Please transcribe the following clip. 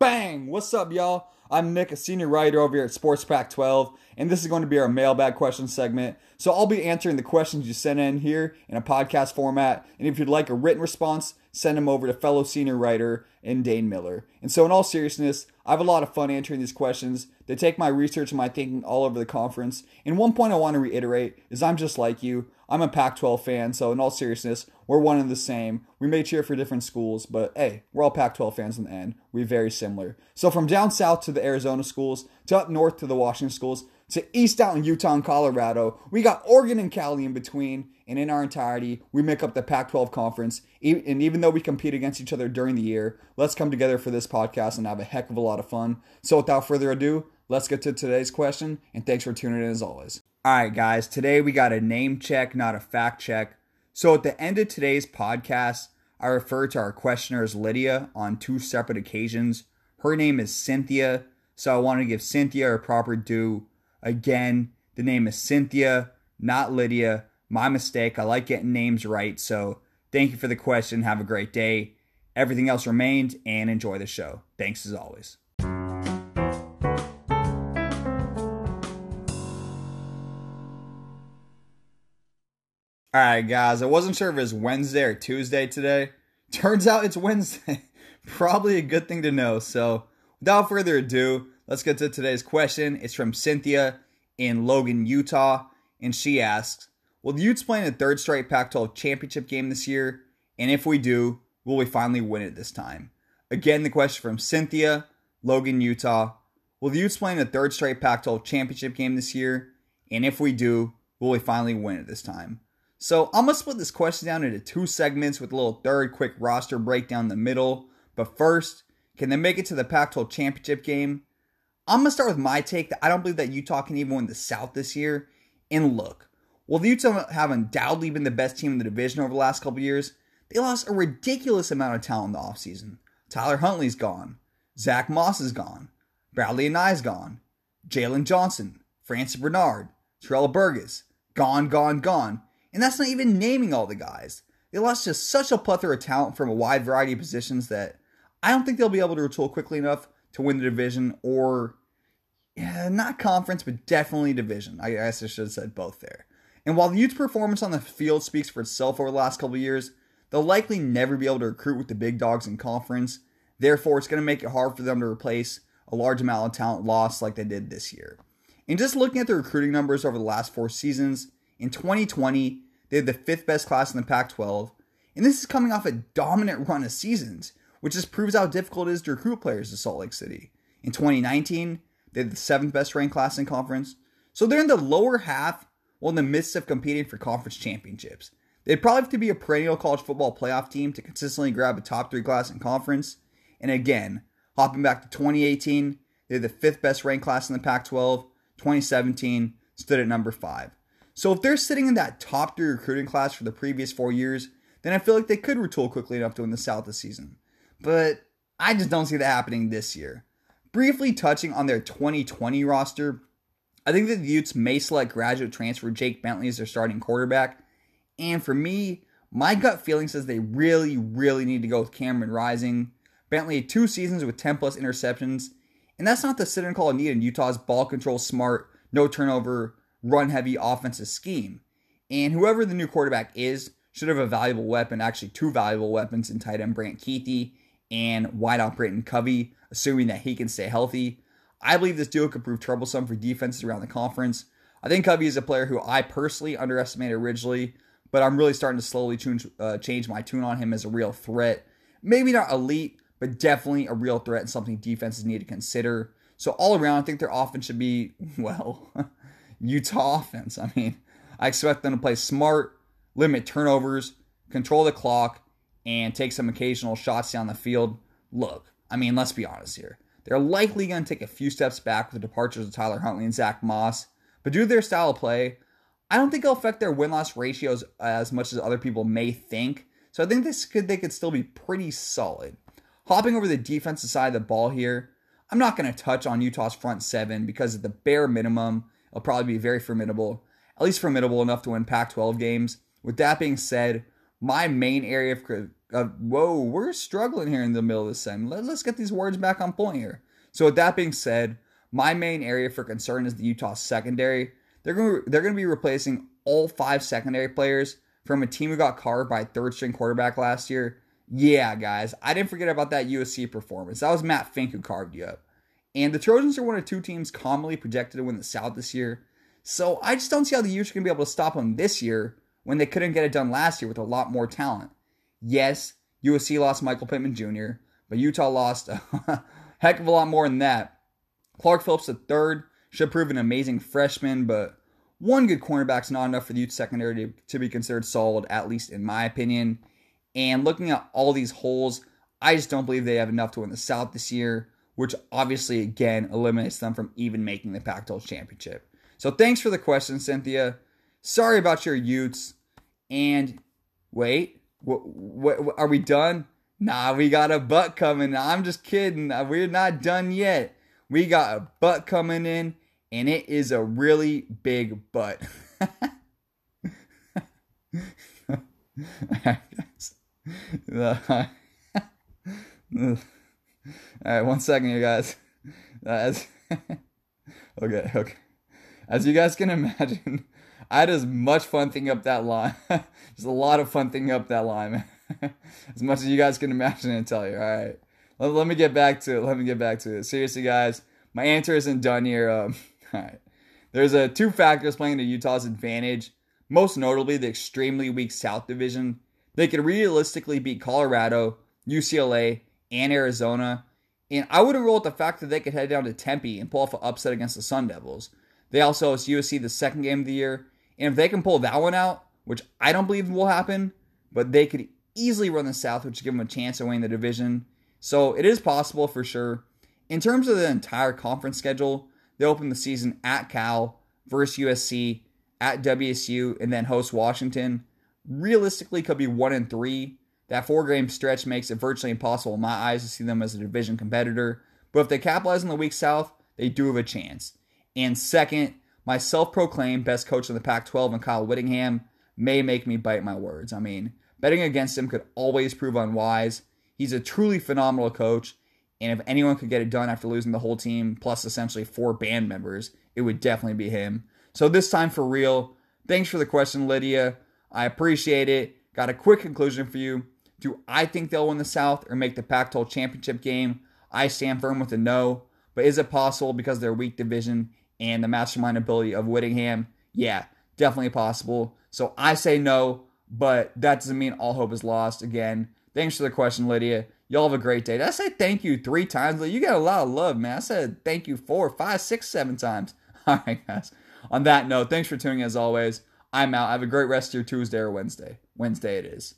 Bang! What's up, y'all? I'm Nick, a senior writer over here at Sports Pack 12, and this is going to be our mailbag question segment. So I'll be answering the questions you sent in here in a podcast format, and if you'd like a written response, send them over to fellow senior writer and Dane Miller. And so, in all seriousness, I have a lot of fun answering these questions. They take my research and my thinking all over the conference. And one point I want to reiterate is I'm just like you. I'm a Pac 12 fan, so in all seriousness, we're one and the same. We may cheer for different schools, but hey, we're all Pac 12 fans in the end. We're very similar. So from down south to the Arizona schools, to up north to the Washington schools, to east in Utah and Colorado, we got Oregon and Cali in between, and in our entirety, we make up the Pac 12 conference. And even though we compete against each other during the year, let's come together for this podcast and have a heck of a lot of fun. So without further ado, let's get to today's question, and thanks for tuning in as always. All right, guys, today we got a name check, not a fact check. So at the end of today's podcast, I refer to our questioner as Lydia on two separate occasions. Her name is Cynthia, so I want to give Cynthia her proper due. Again, the name is Cynthia, not Lydia. My mistake. I like getting names right, so thank you for the question. Have a great day. Everything else remains, and enjoy the show. Thanks as always. All right, guys. I wasn't sure if it was Wednesday or Tuesday today. Turns out it's Wednesday. Probably a good thing to know. So, without further ado, let's get to today's question. It's from Cynthia in Logan, Utah. And she asks Will the Utes play in a third straight Pac 12 championship game this year? And if we do, will we finally win it this time? Again, the question from Cynthia, Logan, Utah. Will the Utes play in a third straight Pac 12 championship game this year? And if we do, will we finally win it this time? So I'm gonna split this question down into two segments with a little third quick roster breakdown in the middle. But first, can they make it to the Pac-12 championship game? I'm gonna start with my take that I don't believe that Utah can even win the South this year. And look, while the Utah have undoubtedly been the best team in the division over the last couple years, they lost a ridiculous amount of talent in the offseason. Tyler Huntley's gone. Zack Moss is gone. Bradlee Anae's gone. Jaylon Johnson, Francis Bernard, Terrell Burgess, gone, gone, gone. And that's not even naming all the guys. They lost just such a plethora of talent from a wide variety of positions that I don't think they'll be able to retool quickly enough to win the division or yeah, not conference, but definitely division. I guess I should have said both there. And while the Utes' performance on the field speaks for itself over the last couple years, they'll likely never be able to recruit with the big dogs in conference. Therefore, it's going to make it hard for them to replace a large amount of talent lost like they did this year. And just looking at the recruiting numbers over the last four seasons, in 2020, they had the fifth best class in the Pac 12. And this is coming off a dominant run of seasons, which just proves how difficult it is to recruit players to Salt Lake City. In 2019, they had the seventh best ranked class in conference. So they're in the lower half while in the midst of competing for conference championships. They'd probably have to be a perennial college football playoff team to consistently grab a top three class in conference. And again, hopping back to 2018, they're the fifth best ranked class in the Pac 12. 2017 stood at number five. So if they're sitting in that top three recruiting class for the previous four years, then I feel like they could retool quickly enough to win the South this season. But I just don't see that happening this year. Briefly touching on their 2020 roster, I think that the Utes may select graduate transfer Jake Bentley as their starting quarterback. And for me, my gut feeling says they really, really need to go with Cameron Rising. Bentley had two seasons with 10 plus interceptions, and that's not the sit and call needed in Utah's ball control smart, no turnover, run heavy offensive scheme. And whoever the new quarterback is should have a valuable weapon, actually two valuable weapons in tight end Brant Kuithe and wideout Britain Covey, assuming that he can stay healthy. I believe this duo could prove troublesome for defenses around the conference. I think Covey is a player who I personally underestimated originally, but I'm really starting to slowly change, uh, change my tune on him as a real threat. Maybe not elite, but definitely a real threat and something defenses need to consider. So all around, I think their offense should be, well, Utah offense. I mean, I expect them to play smart, limit turnovers, control the clock, and take some occasional shots down the field. Look, I mean, let's be honest here. They're likely going to take a few steps back with the departures of Tyler Huntley and Zack Moss, but due to their style of play, I don't think it'll affect their win loss ratios as much as other people may think. So I think this could they could still be pretty solid. Hopping over the defensive side of the ball here, I'm not going to touch on Utah's front seven because at the bare minimum, it'll probably be very formidable, at least formidable enough to win Pac 12 games. With that being said, my main area of, uh, whoa, we're struggling here in the middle of the sentence. Let, let's get these words back on point here. So, with that being said, my main area for concern is the Utah secondary. They're going to, they're going to be replacing all five secondary players from a team who got carved by third string quarterback last year. Yeah, guys, I didn't forget about that USC performance. That was Matt Fink who carved you up. And the Trojans are one of two teams commonly projected to win the South this year. So I just don't see how the Utes are going to be able to stop them this year when they couldn't get it done last year with a lot more talent. Yes, USC lost Michael Pittman Jr., but Utah lost a heck of a lot more than that. Clark Phillips III should prove an amazing freshman, but one good cornerback's not enough for the Utes secondary to, to be considered solid, at least in my opinion. And looking at all these holes, I just don't believe they have enough to win the South this year, which obviously, again, eliminates them from even making the Pac 12 championship. So thanks for the question, Cynthia. Sorry about your Utes. And wait, what, what, are we done? Nah, we got a butt coming. I'm just kidding. We're not done yet. We got a butt coming in, and it is a really big butt. All right, one second, you guys. As okay, okay. As you guys can imagine, I had as much fun thinking up that line. Just a lot of fun thinking up that line, as much as you guys can imagine and tell you. All right, let, let, me get back to it. Let me get back to it. Seriously, guys, my answer isn't done here. Um, all right, there's a two factors playing to Utah's advantage. Most notably, the extremely weak South Division they could realistically beat Colorado, UCLA, and Arizona. And I wouldn't rule out the fact that they could head down to Tempe and pull off an upset against the Sun Devils. They also host USC the second game of the year. And if they can pull that one out, which I don't believe will happen, but they could easily run the South, which give them a chance of winning the division. So it is possible for sure. In terms of the entire conference schedule, they open the season at Cal versus USC, at WSU, and then host Washington realistically could be one and three. That four game stretch makes it virtually impossible in my eyes to see them as a division competitor. But if they capitalize on the weak South, they do have a chance. And second, my self proclaimed best coach in the Pac 12 and Kyle Whittingham may make me bite my words. I mean, betting against him could always prove unwise. He's a truly phenomenal coach. And if anyone could get it done after losing the whole team, plus essentially four band members, it would definitely be him. So this time for real, thanks for the question, Lydia. I appreciate it. Got a quick conclusion for you. Do I think they'll win the South or make the Pac 12 championship game? I stand firm with a no. But is it possible because of their weak division and the mastermind ability of Whittingham? Yeah, definitely possible. So I say no, but that doesn't mean all hope is lost. Again, thanks for the question, Lydia. Y'all have a great day. Did I say thank you three times? You got a lot of love, man. I said thank you four, five, six, seven times. All right, guys. On that note, thanks for tuning as always. I'm out. Have a great rest of your Tuesday or Wednesday. Wednesday it is.